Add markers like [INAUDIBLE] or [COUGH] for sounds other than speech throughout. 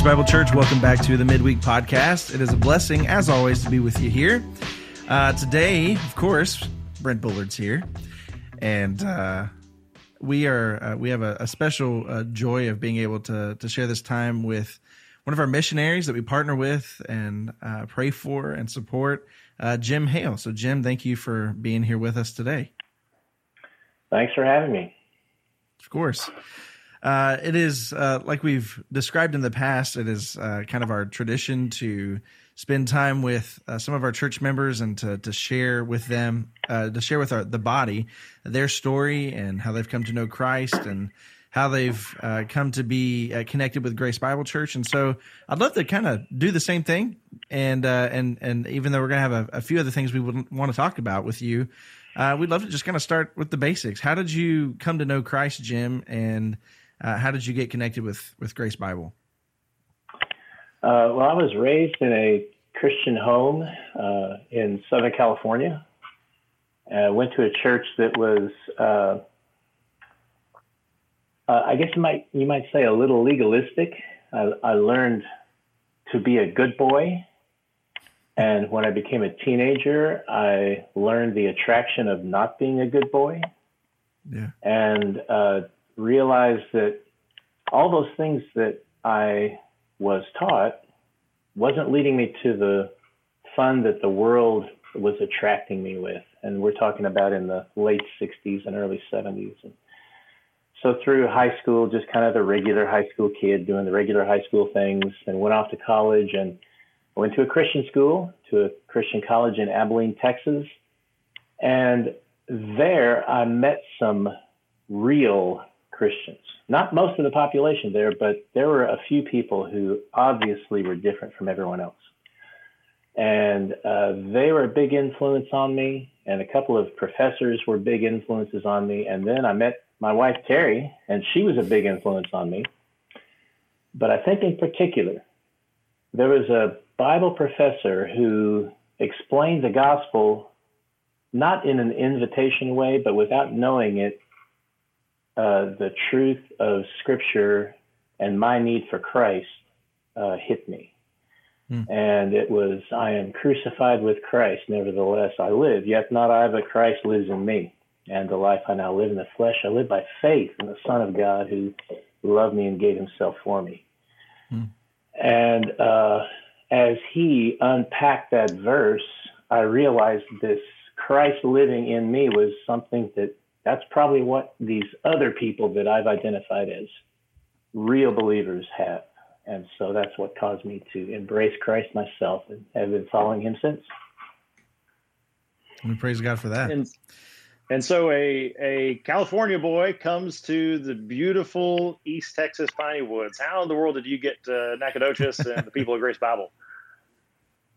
Grace Bible Church, welcome back to the Midweek Podcast. It is a blessing, as always, to be with you here. Uh, today, of course, Brent Bullard's here, and uh, we are uh, we have a, a special uh, joy of being able to to share this time with one of our missionaries that we partner with and uh, pray for and support, uh, Jim Hale. So, Jim, thank you for being here with us today. Thanks for having me. Of course. Uh, it is uh, like we've described in the past. It is uh, kind of our tradition to spend time with uh, some of our church members and to to share with them, uh, to share with our the body their story and how they've come to know Christ and how they've uh, come to be connected with Grace Bible Church. And so, I'd love to kind of do the same thing. And and and even though we're going to have a, a, few other things we would want to talk about with you. we'd love to just kind of start with the basics. How did you come to know Christ, Jim? And uh, how did you get connected with with Grace Bible? Uh, well, I was raised in a Christian home uh, in Southern California. I went to a church that was, uh, uh, I guess you might you might say, a little legalistic. I, I learned to be a good boy and when I became a teenager, I learned the attraction of not being a good boy. Yeah. And uh, realized that all those things that I was taught wasn't leading me to the fun that the world was attracting me with. And we're talking about in the late 60s and early 70s. And so through high school, just kind of the regular high school kid doing the regular high school things, and went off to college and went to a Christian school, to a Christian college in Abilene, Texas. And there I met some real Christians. Not most of the population there, but there were a few people who obviously were different from everyone else. And uh, they were a big influence on me, and a couple of professors were big influences on me. And then I met my wife, Terry, and she was a big influence on me. But I think in particular, there was a Bible professor who explained the gospel not in an invitation way, but without knowing it, uh, the truth of Scripture and my need for Christ uh, hit me. Mm. And it was, I am crucified with Christ, nevertheless I live, yet not I, but Christ lives in me. And the life I now live in the flesh, I live by faith in the Son of God who loved me and gave himself for me. Mm. And uh, as he unpacked that verse, I realized this Christ living in me was something that that's probably what these other people that I've identified as real believers have. And so that's what caused me to embrace Christ myself and have been following him since. We praise God for that. And, and so a, a California boy comes to the beautiful East Texas piney woods. How in the world did you get to Nacogdoches and the [LAUGHS] people of Grace Bible?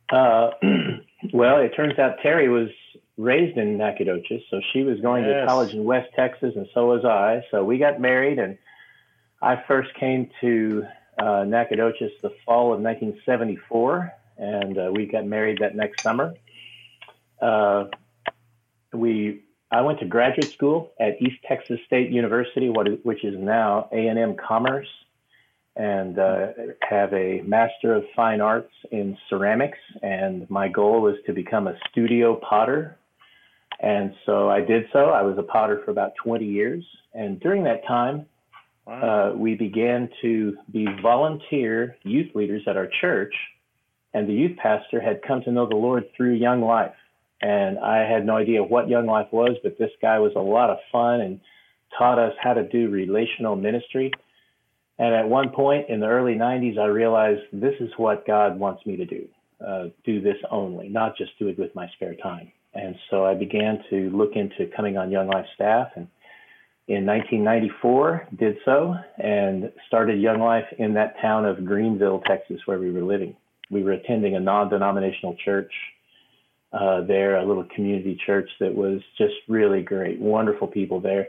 Uh, [CLEARS THROAT] well, it turns out Terry was raised in Nacogdoches, so she was going yes. to college in West Texas, and so was I. So we got married, and I first came to uh, Nacogdoches the fall of 1974, and uh, we got married that next summer. Uh, we I went to graduate school at East Texas State University, is, which is now A&M Commerce, and uh, have a Master of Fine Arts in ceramics. And my goal was to become a studio potter and so I did so. I was a potter for about 20 years. And during that time, wow. uh, we began to be volunteer youth leaders at our church. And the youth pastor had come to know the Lord through Young Life. And I had no idea what Young Life was, but this guy was a lot of fun and taught us how to do relational ministry. And at one point in the early 90s, I realized this is what God wants me to do uh, do this only, not just do it with my spare time. And so I began to look into coming on Young Life staff and in 1994 did so and started Young Life in that town of Greenville, Texas, where we were living. We were attending a non-denominational church uh, there, a little community church that was just really great, wonderful people there.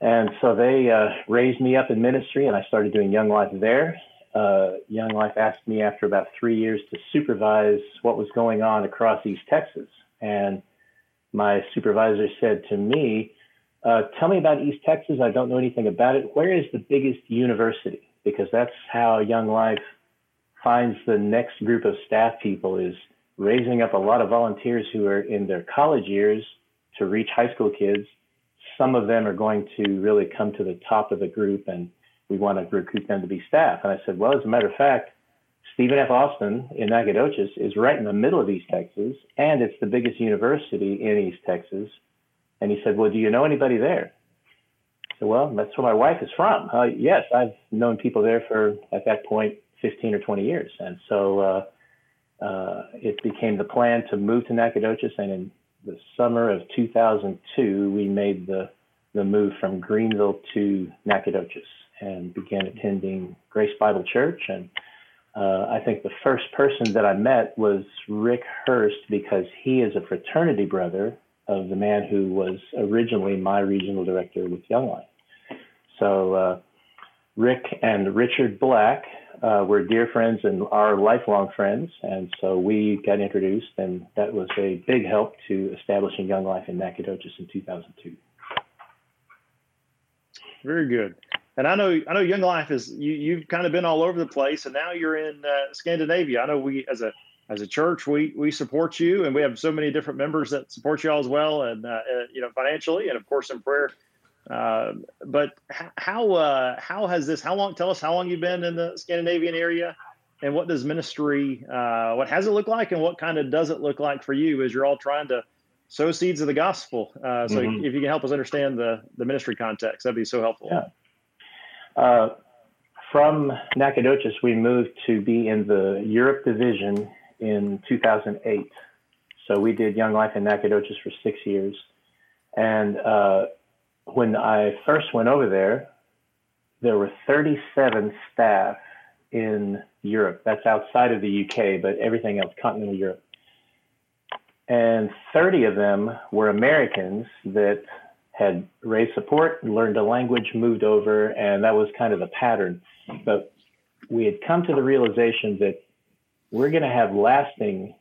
And so they uh, raised me up in ministry, and I started doing Young Life there uh, Young Life asked me after about three years to supervise what was going on across East Texas. And my supervisor said to me, uh, Tell me about East Texas. I don't know anything about it. Where is the biggest university? because that's how Young Life finds the next group of staff people is raising up a lot of volunteers who are in their college years to reach high school kids. Some of them are going to really come to the top of the group and we want to recruit them to be staff. And I said, well, as a matter of fact, Stephen F. Austin in Nacogdoches is right in the middle of East Texas, and it's the biggest university in East Texas. And he said, well, do you know anybody there? I said, well, that's where my wife is from. Uh, yes, I've known people there for, at that point, 15 or 20 years. And so uh, uh, it became the plan to move to Nacogdoches. And in the summer of 2002, we made the, the move from Greenville to Nacogdoches and began attending Grace Bible Church. And uh, I think the first person that I met was Rick Hurst because he is a fraternity brother of the man who was originally my regional director with Young Life. So uh, Rick and Richard Black uh, were dear friends and are lifelong friends, and so we got introduced, and that was a big help to establishing Young Life in Nacogdoches in 2002. Very good. And I know, I know, Young Life is you. You've kind of been all over the place, and now you're in uh, Scandinavia. I know we, as a as a church, we we support you, and we have so many different members that support you all as well, and uh, uh, you know, financially, and of course in prayer. Uh, but how uh, how has this? How long? Tell us how long you've been in the Scandinavian area, and what does ministry? Uh, what has it look like, and what kind of does it look like for you as you're all trying to sow seeds of the gospel? Uh, so mm-hmm. if you can help us understand the the ministry context, that'd be so helpful. Yeah. Uh, from Nacogdoches, we moved to be in the Europe division in 2008. So we did Young Life in Nacogdoches for six years. And uh, when I first went over there, there were 37 staff in Europe. That's outside of the UK, but everything else, continental Europe. And 30 of them were Americans that had raised support, learned a language, moved over, and that was kind of the pattern. But we had come to the realization that we're going to have lasting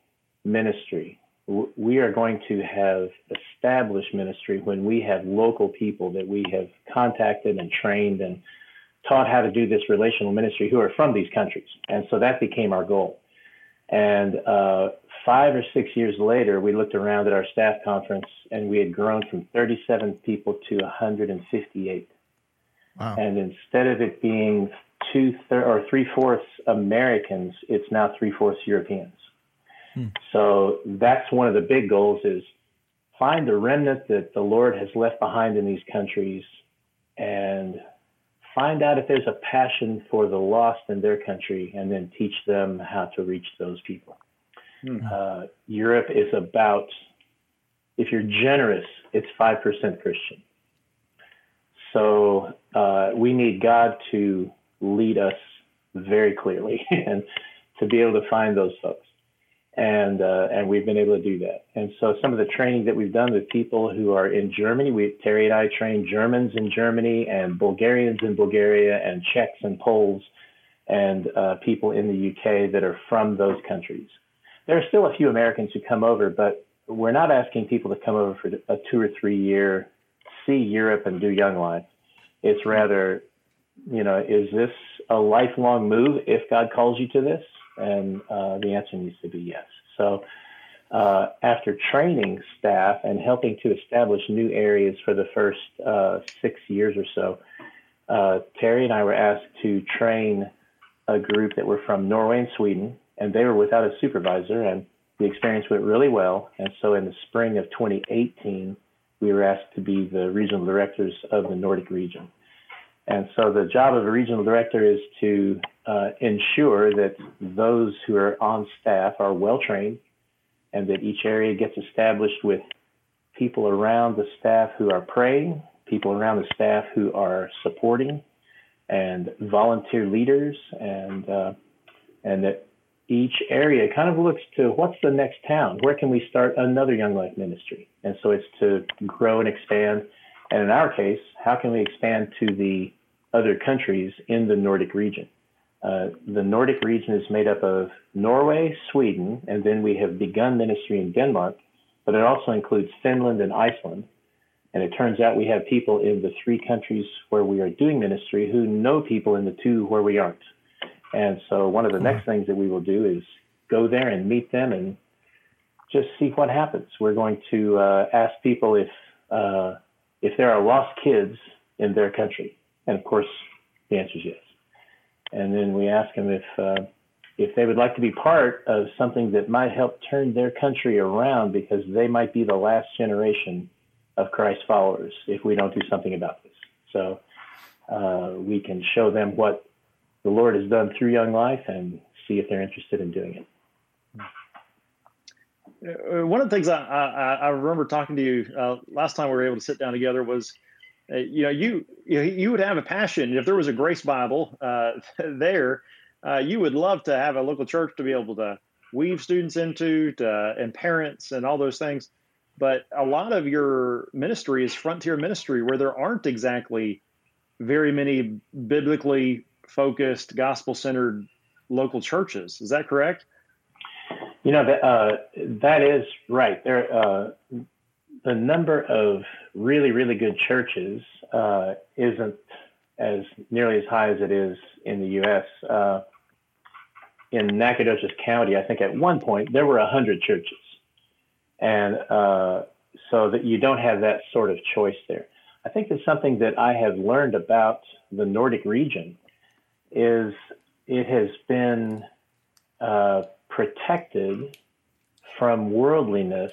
ministry. We are going to have established ministry when we have local people that we have contacted and trained and taught how to do this relational ministry who are from these countries. And so that became our goal. And uh, five or six years later, we looked around at our staff conference and we had grown from 37 people to 158. Wow. And instead of it being two thir- or three fourths Americans, it's now three fourths Europeans. Hmm. So that's one of the big goals is find the remnant that the Lord has left behind in these countries and find out if there's a passion for the lost in their country and then teach them how to reach those people. Mm-hmm. Uh, Europe is about, if you're generous, it's 5% Christian. So uh, we need God to lead us very clearly [LAUGHS] and to be able to find those folks. And uh, and we've been able to do that. And so some of the training that we've done with people who are in Germany, we Terry and I trained Germans in Germany and Bulgarians in Bulgaria and Czechs and Poles and uh, people in the UK that are from those countries there are still a few Americans who come over, but we're not asking people to come over for a two or three year see Europe and do Young Life. It's rather, you know, is this a lifelong move if God calls you to this? And uh, the answer needs to be yes. So uh, after training staff and helping to establish new areas for the first uh, six years or so, uh, Terry and I were asked to train a group that were from Norway and Sweden and they were without a supervisor, and the experience went really well. And so in the spring of 2018, we were asked to be the regional directors of the Nordic region. And so the job of a regional director is to uh, ensure that those who are on staff are well trained and that each area gets established with people around the staff who are praying, people around the staff who are supporting, and volunteer leaders, and uh, and that each area kind of looks to what's the next town? Where can we start another Young Life ministry? And so it's to grow and expand. And in our case, how can we expand to the other countries in the Nordic region? Uh, the Nordic region is made up of Norway, Sweden, and then we have begun ministry in Denmark, but it also includes Finland and Iceland. And it turns out we have people in the three countries where we are doing ministry who know people in the two where we aren't. And so one of the next things that we will do is go there and meet them and just see what happens. We're going to uh, ask people if uh, if there are lost kids in their country, and of course the answer is yes. And then we ask them if uh, if they would like to be part of something that might help turn their country around because they might be the last generation of Christ followers if we don't do something about this. So uh, we can show them what the Lord has done through Young Life and see if they're interested in doing it. Uh, one of the things I, I, I remember talking to you uh, last time we were able to sit down together was, uh, you know, you you would have a passion if there was a Grace Bible uh, [LAUGHS] there, uh, you would love to have a local church to be able to weave students into, to, and parents and all those things. But a lot of your ministry is frontier ministry, where there aren't exactly very many biblically focused, gospel centered local churches. Is that correct? You know, that, uh, that is right. There, uh, the number of really, really good churches uh, isn't as nearly as high as it is in the U.S. Uh, in Nacogdoches County, I think at one point there were 100 churches. And uh, so that you don't have that sort of choice there. I think that's something that I have learned about the Nordic region is it has been uh, protected from worldliness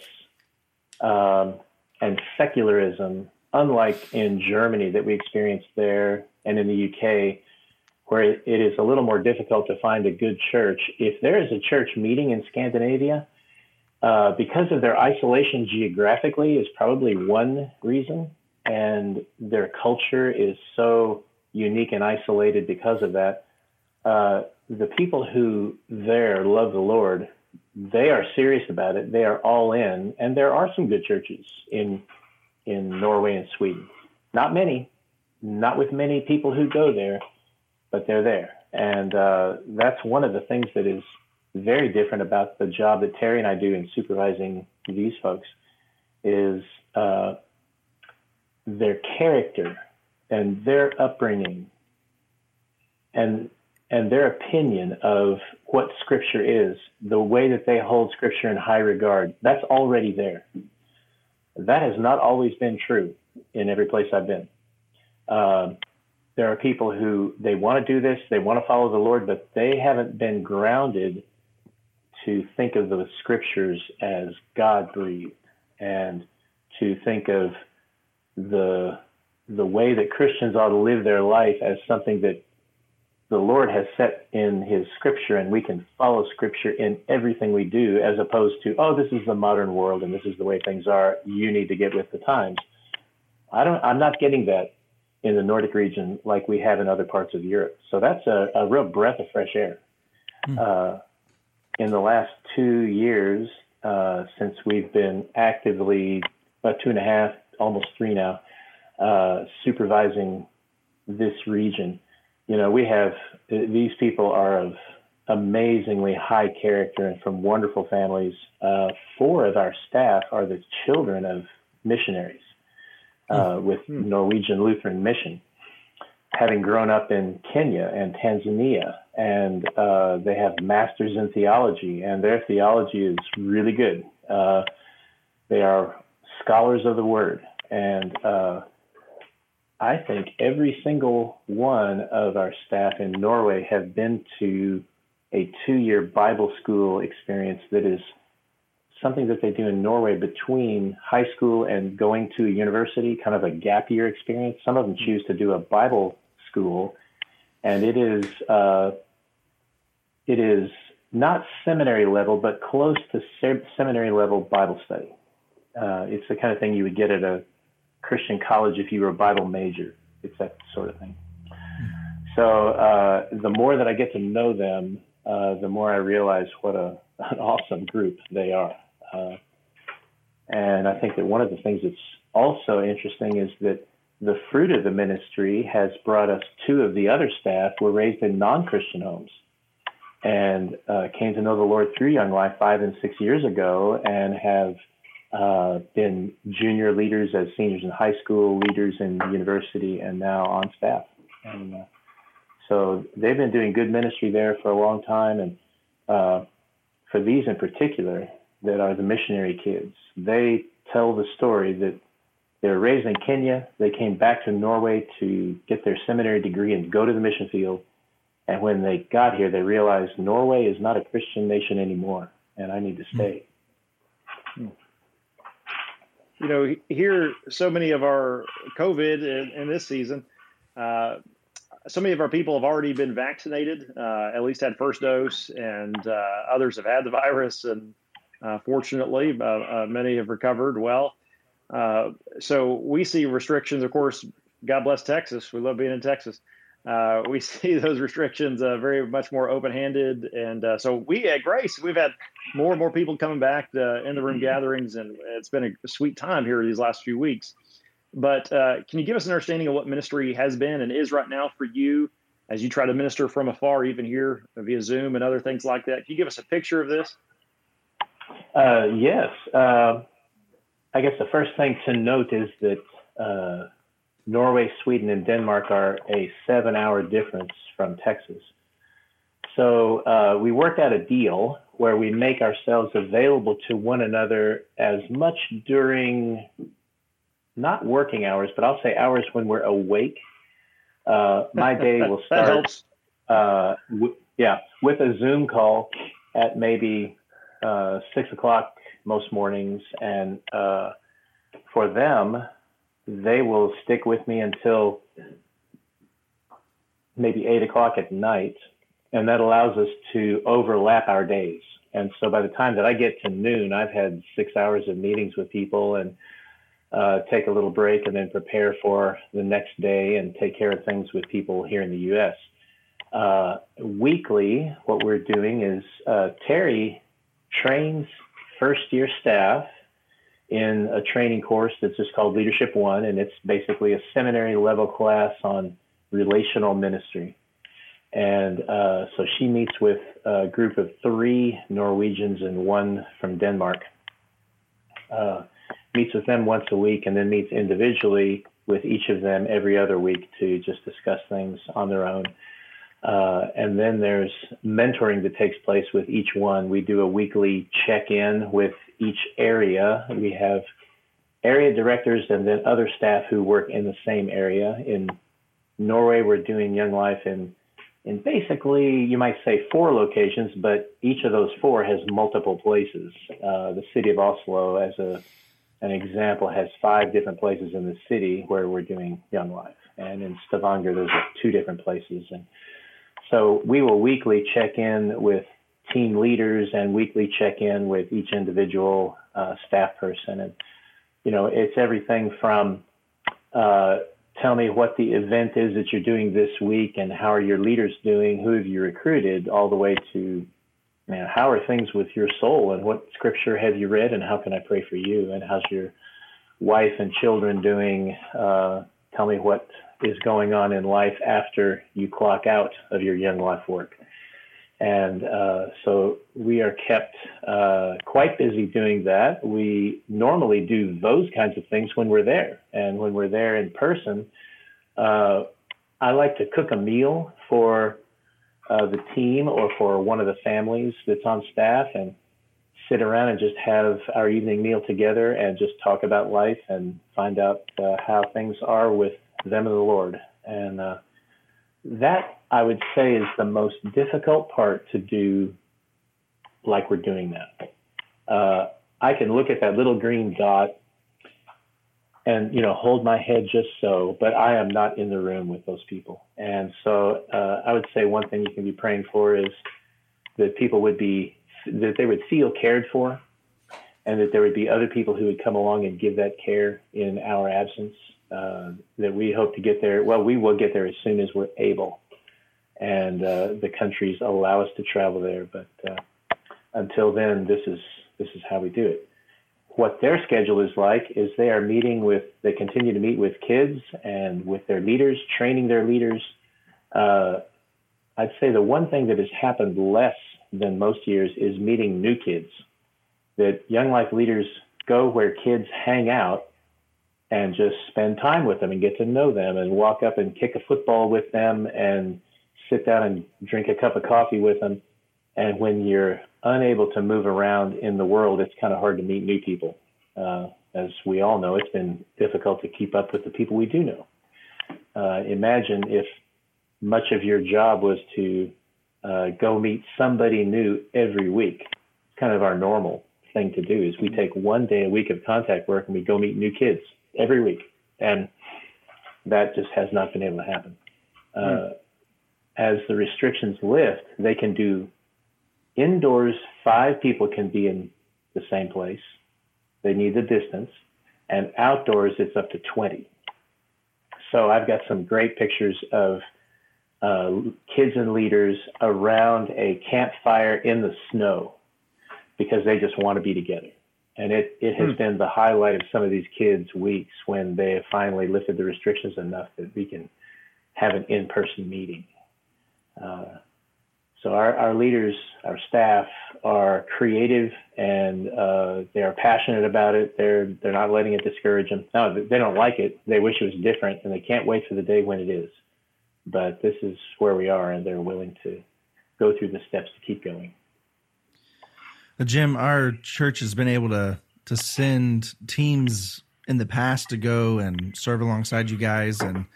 um, and secularism, unlike in Germany that we experienced there and in the UK, where it is a little more difficult to find a good church. If there is a church meeting in Scandinavia, uh, because of their isolation geographically is probably one reason, and their culture is so unique and isolated because of that. Uh, the people who there love the Lord, they are serious about it. They are all in, and there are some good churches in in Norway and Sweden. Not many, not with many people who go there, but they're there, and uh, that's one of the things that is very different about the job that Terry and I do in supervising these folks is uh, their character and their upbringing and and their opinion of what scripture is, the way that they hold scripture in high regard, that's already there. That has not always been true in every place I've been. Uh, there are people who they want to do this, they want to follow the Lord, but they haven't been grounded to think of the scriptures as God breathed and to think of the the way that Christians ought to live their life as something that the Lord has set in his scripture and we can follow scripture in everything we do as opposed to oh this is the modern world and this is the way things are. You need to get with the times. I don't I'm not getting that in the Nordic region like we have in other parts of Europe. So that's a, a real breath of fresh air. Mm. uh, in the last two years, uh, since we've been actively about two and a half, almost three now, uh, supervising this region, you know, we have these people are of amazingly high character and from wonderful families. Uh, four of our staff are the children of missionaries uh, mm-hmm. with Norwegian Lutheran Mission having grown up in Kenya and Tanzania, and uh, they have masters in theology, and their theology is really good. Uh, they are scholars of the word, and uh, I think every single one of our staff in Norway have been to a two-year Bible school experience that is something that they do in Norway between high school and going to a university, kind of a gap year experience. Some of them choose to do a Bible school, and it is uh, it is not seminary level, but close to se- seminary level Bible study. Uh, it's the kind of thing you would get at a Christian college if you were a Bible major. It's that sort of thing. So uh, the more that I get to know them, uh, the more I realize what a, [LAUGHS] an awesome group they are. Uh, and I think that one of the things that's also interesting is that the fruit of the ministry has brought us two of the other staff were raised in non-Christian homes and uh, came to know the Lord through Young Life five and six years ago and have uh, been junior leaders as seniors in high school, leaders in university, and now on staff. And uh, so they've been doing good ministry there for a long time. And uh, for these in particular, that are the missionary kids, they tell the story that they were raised in Kenya. They came back to Norway to get their seminary degree and go to the mission field. And when they got here, they realized Norway is not a Christian nation anymore, and I need to stay. You know, here, so many of our COVID in, in this season, uh, so many of our people have already been vaccinated, uh, at least had first dose, and uh, others have had the virus. And uh, fortunately, uh, uh, many have recovered well. so we see restrictions, of course. God bless Texas. We love being in Texas uh, we [LAUGHS] see those restrictions uh, very much more open-handed, and uh, so we at Grace we've had more and more people coming back uh, in the room gatherings, and it's been a sweet time here these last few weeks. But uh, can you give us an understanding of what ministry has been and is right now for you as you try to minister from afar, even here via Zoom and other things like that? Can you give us a picture of this? Uh, yes. I guess the first thing to note is that Norway, Sweden, and Denmark are a seven hour difference from Texas. So uh, we worked out a deal where we make ourselves available to one another as much during not working hours, but I'll say hours when we're awake. Uh, my day [LAUGHS] will start. uh, w- yeah, with a Zoom call at maybe uh, six o'clock most mornings, and uh, for them, they will stick with me until maybe eight o'clock at night. And that allows us to overlap our days. And so by the time that I get to noon, I've had six hours of meetings with people and uh, take a little break and then prepare for the next day and take care of things with people here in the US. Uh, weekly, what we're doing is uh, Terry trains first year staff in a training course that's just called Leadership One, and it's basically a seminary level class on relational ministry. And uh, so she meets with a group of three Norwegians and one from Denmark. Uh, meets with them once a week and then meets individually with each of them every other week to just discuss things on their own. Uh, and then there's mentoring that takes place with each one. We do a weekly check in with each area. We have area directors and then other staff who work in the same area. In Norway, we're doing Young Life in in basically you might say four locations, but each of those four has multiple places. Uh, the city of Oslo, as a an example, has five different places in the city where we're doing Young Life, and in Stavanger, there's two different places. And so we will weekly check in with team leaders and weekly check in with each individual uh, staff person. And, you know, it's everything from uh, tell me what the event is that you're doing this week and how are your leaders doing, who have you recruited, all the way to, man, how are things with your soul and what scripture have you read and how can I pray for you and how's your wife and children doing? Uh, tell me what is going on in life after you clock out of your young life work. And uh, so we are kept uh, quite busy doing that. We normally do those kinds of things when we're there. And when we're there in person, uh, I like to cook a meal for uh, the team or for one of the families that's on staff and sit around and just have our evening meal together and just talk about life and find out uh, how things are with them of the Lord. And uh, that I would say is the most difficult part to do like we're doing that. Uh, I can look at that little green dot and you know hold my head just so, but I am not in the room with those people. And so uh, I would say one thing you can be praying for is that people would be that they would feel cared for, and that there would be other people who would come along and give that care in our absence uh, that we hope to get there. Well, we will get there as soon as we're able, and uh, the countries allow us to travel there. But uh, until then, this is this is how we do it. What their schedule is like is they are meeting with, they continue to meet with kids and with their leaders, training their leaders. Uh, I'd say the one thing that has happened less than most years is meeting new kids. That young life leaders go where kids hang out and just spend time with them and get to know them and walk up and kick a football with them and sit down and drink a cup of coffee with them. And when you're unable to move around in the world, it's kind of hard to meet new people. Uh, as we all know, it's been difficult to keep up with the people we do know. Uh, imagine if much of your job was to uh, go meet somebody new every week. It's kind of our normal thing to do is we take one day a week of contact work and we go meet new kids every week. And that just has not been able to happen. Uh, mm. As the restrictions lift, they can do indoors, five people can be in the same place. They need the distance. And outdoors, it's up to 20. So I've got some great pictures of uh, kids and leaders around a campfire in the snow because they just want to be together. And it, it has hmm. been the highlight of some of these kids' weeks when they have finally lifted the restrictions enough that we can have an in person meeting. Uh, so our, our leaders, our staff are creative and uh, they are passionate about it. They're they're not letting it discourage them. No, they don't like it. They wish it was different, and they can't wait for the day when it is. But this is where we are, and they're willing to go through the steps to keep going. Jim, our church has been able to to send teams in the past to go and serve alongside you guys and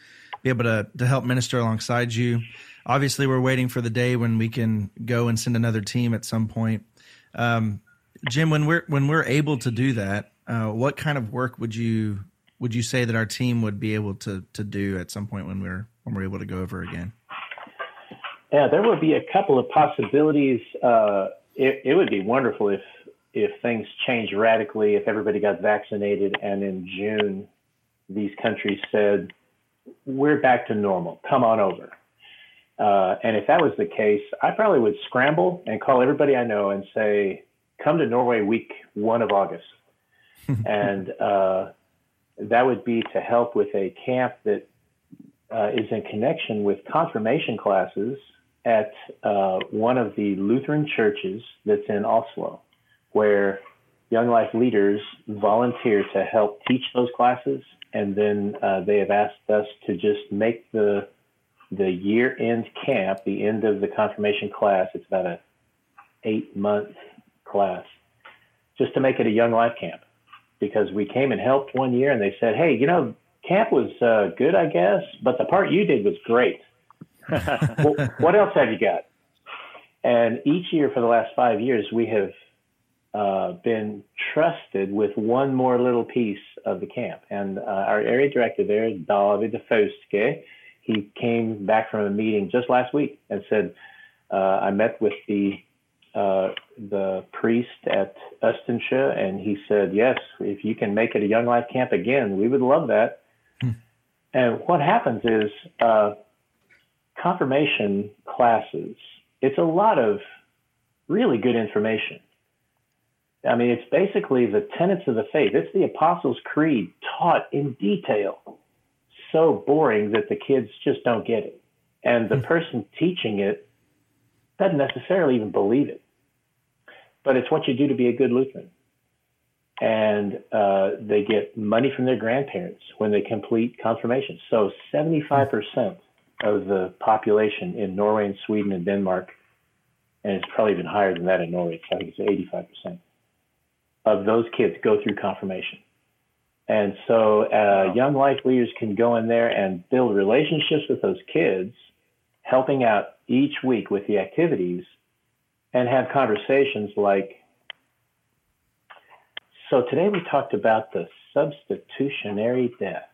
be able to to help minister alongside you. Obviously, we're waiting for the day when we can go and send another team at some point. Um, Jim, when we're when we're able to do that, uh, what kind of work would you would you say that our team would be able to to do at some point when we're when we're able to go over again? Yeah, there would be a couple of possibilities. Uh, it, it would be wonderful if if things changed radically, if everybody got vaccinated, and in June these countries said we're back to normal, come on over. Uh, and if that was the case, I probably would scramble and call everybody I know and say, come to Norway week one of August. [LAUGHS] and uh, that would be to help with a camp that uh, is in connection with confirmation classes at uh, one of the Lutheran churches that's in Oslo, where Young Life leaders volunteer to help teach those classes, and then uh, they have asked us to just make the the year end camp, the end of the confirmation class. It's about a eight month class, just to make it a Young Life camp, because we came and helped one year, and they said, "Hey, you know, camp was uh, good, I guess, but the part you did was great." Well, what else have you got? And each year for the last five years, we have uh, been trusted with one more little piece of the camp. And uh, our area director there, David Fauske, he came back from a meeting just last week and said, uh, I met with the uh, the priest at Østensjø, and he said, yes, if you can make it a Young Life camp again, we would love that. Hmm. And what happens is uh, confirmation classes, it's a lot of really good information. I mean, it's basically the tenets of the faith. It's the Apostles' Creed taught in detail. So boring that the kids just don't get it. And the hmm. person teaching it doesn't necessarily even believe it. But it's what you do to be a good Lutheran. And uh, they get money from their grandparents when they complete confirmation. So 75% of the population in Norway and Sweden and Denmark, and it's probably even higher than that in Norway. I think it's 85% of those kids go through confirmation. And so uh, young life leaders can go in there and build relationships with those kids, helping out each week with the activities, and have conversations like, so today we talked about the substitutionary death.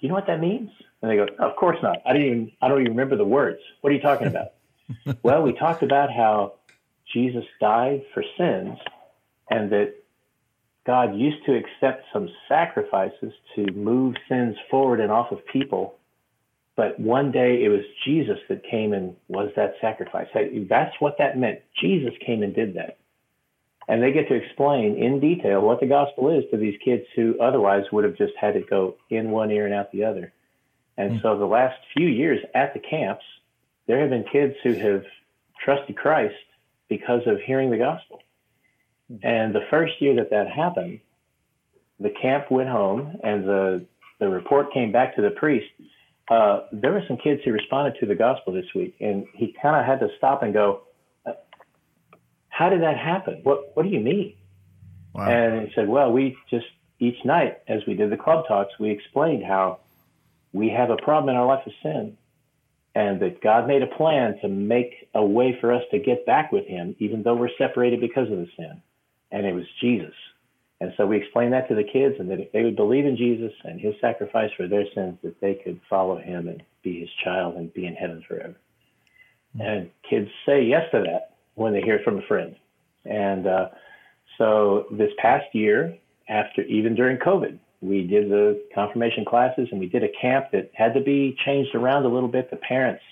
Do you know what that means? And they go, of course not. I didn't even, I don't even remember the words. What are you talking about? [LAUGHS] well, we talked about how Jesus died for sins and that God used to accept some sacrifices to move sins forward and off of people. But one day it was Jesus that came and was that sacrifice. That's what that meant. Jesus came and did that. And they get to explain in detail what the gospel is to these kids who otherwise would have just had it go in one ear and out the other. And mm-hmm. so the last few years at the camps, there have been kids who have trusted Christ because of hearing the gospel. Mm-hmm. And the first year that that happened, the camp went home and the the report came back to the priest. Uh, there were some kids who responded to the gospel this week, and he kind of had to stop and go, "How did that happen? What What do you mean?" Wow. And he said, "Well, we just each night as we did the club talks, we explained how we have a problem in our life of sin, and that God made a plan to make a way for us to get back with Him, even though we're separated because of the sin, and it was Jesus." And so we explained that to the kids, and that if they would believe in Jesus and his sacrifice for their sins, that they could follow him and be his child and be in heaven forever. Mm-hmm. And kids say yes to that when they hear from a friend. And uh, so this past year, after even during COVID, we did the confirmation classes and we did a camp that had to be changed around a little bit. The parents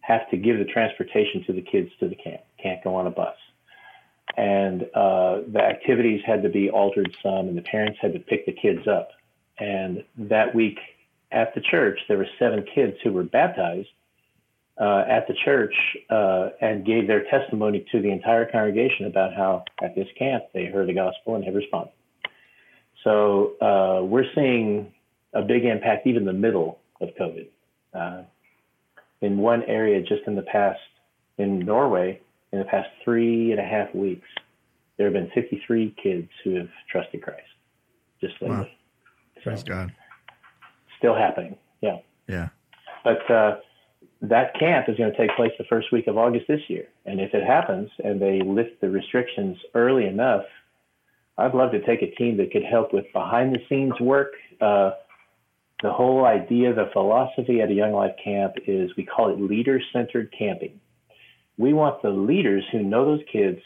have to give the transportation to the kids to the camp, can't go on a bus and uh, the activities had to be altered some, and the parents had to pick the kids up. And that week at the church, there were seven kids who were baptized uh, at the church uh, and gave their testimony to the entire congregation about how at this camp they heard the gospel and have responded. So uh, we're seeing a big impact even in the middle of COVID. Uh, in one area, just in the past, in Norway, in the past three and a half weeks, there have been 53 kids who have trusted Christ just lately. Wow. Praise God. Still happening. Yeah. Yeah. But uh, that camp is going to take place the first week of August this year. And if it happens and they lift the restrictions early enough, I'd love to take a team that could help with behind the scenes work. Uh, the whole idea, the philosophy at a Young Life camp is we call it leader centered camping. We want the leaders who know those kids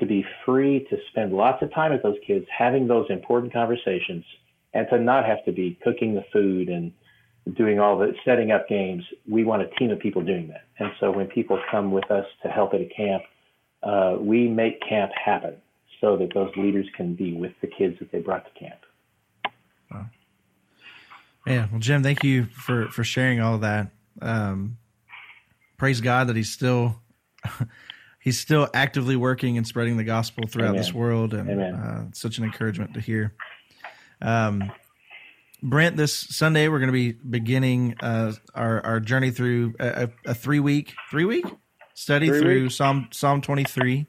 to be free to spend lots of time with those kids, having those important conversations, and to not have to be cooking the food and doing all the setting up games. We want a team of people doing that. And so when people come with us to help at a camp, uh, we make camp happen so that those leaders can be with the kids that they brought to camp. Wow. Yeah. Well, Jim, thank you for, for sharing all of that. Um, praise God that he's still [LAUGHS] he's still actively working and spreading the gospel throughout Amen. this world, and uh, such an encouragement to hear. Um, Brent, this Sunday we're going to be beginning uh, our our journey through a, a three week three week study three through week. Psalm Psalm twenty three.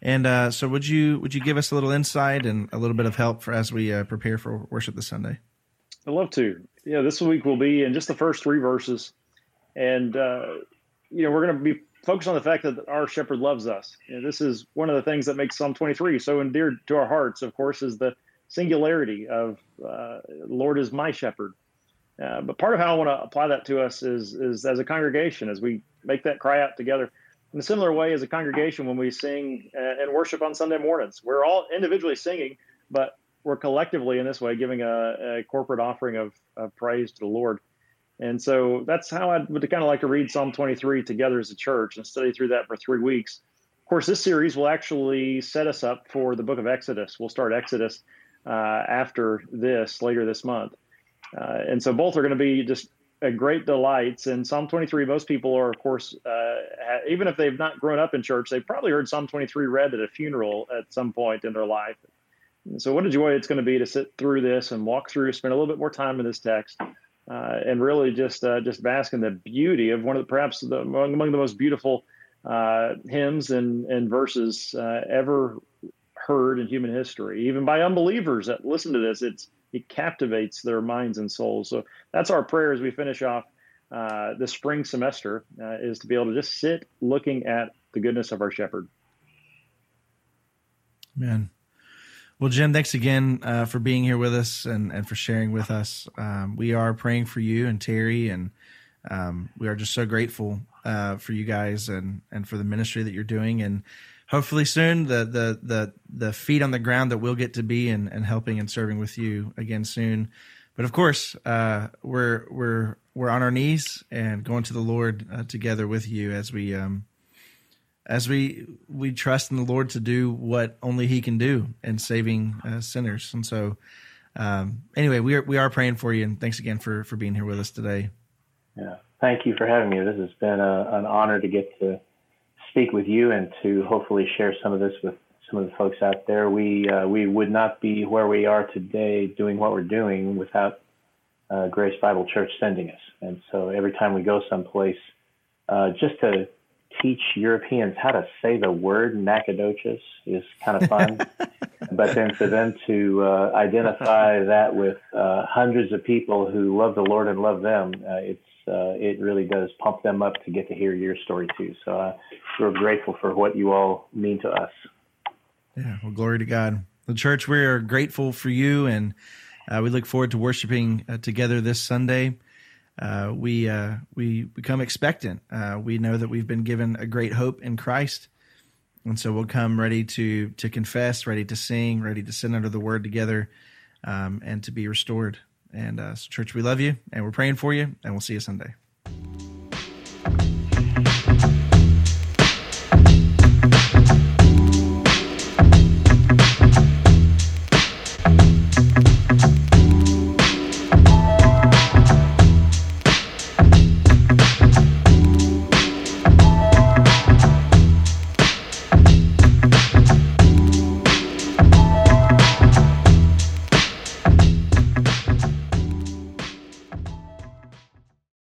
And uh, so, would you would you give us a little insight and a little bit of help for as we uh, prepare for worship this Sunday? I'd love to. Yeah, this week will be in just the first three verses, and uh, you know we're going to be focused on the fact that our shepherd loves us. You know, this is one of the things that makes Psalm 23 so endeared to our hearts, of course, is the singularity of uh, Lord is my shepherd. Uh, but part of how I want to apply that to us is, is as a congregation, as we make that cry out together. In a similar way, as a congregation, when we sing uh, and worship on Sunday mornings, we're all individually singing, but we're collectively in this way giving a, a corporate offering of, of praise to the Lord. And so that's how I would kind of like to read Psalm 23 together as a church and study through that for three weeks. Of course, this series will actually set us up for the book of Exodus. We'll start Exodus after this later this month. Uh, and so both are going to be just a great delights. And Psalm 23, most people are, of course, uh, even if they've not grown up in church, they've probably heard Psalm 23 read at a funeral at some point in their life. So, what a joy it's going to be to sit through this and walk through, spend a little bit more time in this text uh, and really just uh, just bask in the beauty of one of the perhaps the, among, among the most beautiful uh, hymns and, and verses uh, ever heard in human history, even by unbelievers that listen to this. It's it captivates their minds and souls. So that's our prayer as we finish off uh, the spring semester uh, is to be able to just sit looking at the goodness of our shepherd. Man, well, Jim, thanks again uh, for being here with us and, and for sharing with us. Um, we are praying for you and Terry, and um, we are just so grateful uh, for you guys and, and for the ministry that you're doing. And hopefully soon, the the the the feet on the ground that we'll get to be and, and helping and serving with you again soon. But of course, uh, we're we're we're on our knees and going to the Lord uh, together with you as we um, as we we trust in the Lord to do what only He can do in saving uh, sinners. And so, um, anyway, we are we are praying for you, and thanks again for for being here with us today. Yeah, thank you for having me. This has been a, an honor to get to speak with you and to hopefully share some of this with some of the folks out there. We uh, we would not be where we are today doing what we're doing without uh, Grace Bible Church sending us. And so every time we go someplace, uh, just to teach Europeans how to say the word Nacogdoches is kind of fun. [LAUGHS] but then for them to uh, identify that with uh, hundreds of people who love the Lord and love them, uh, it's uh, it really does pump them up to get to hear your story too. So uh, we're grateful for what you all mean to us. Yeah, well, glory to God. The church, we are grateful for you, and uh, we look forward to worshiping together this Sunday uh, we uh, we become expectant. Uh, we know that we've been given a great hope in Christ, and so we'll come ready to to confess, ready to sing, ready to sit under the Word together, um, and to be restored. And uh, so church, we love you, and we're praying for you, and we'll see you Sunday.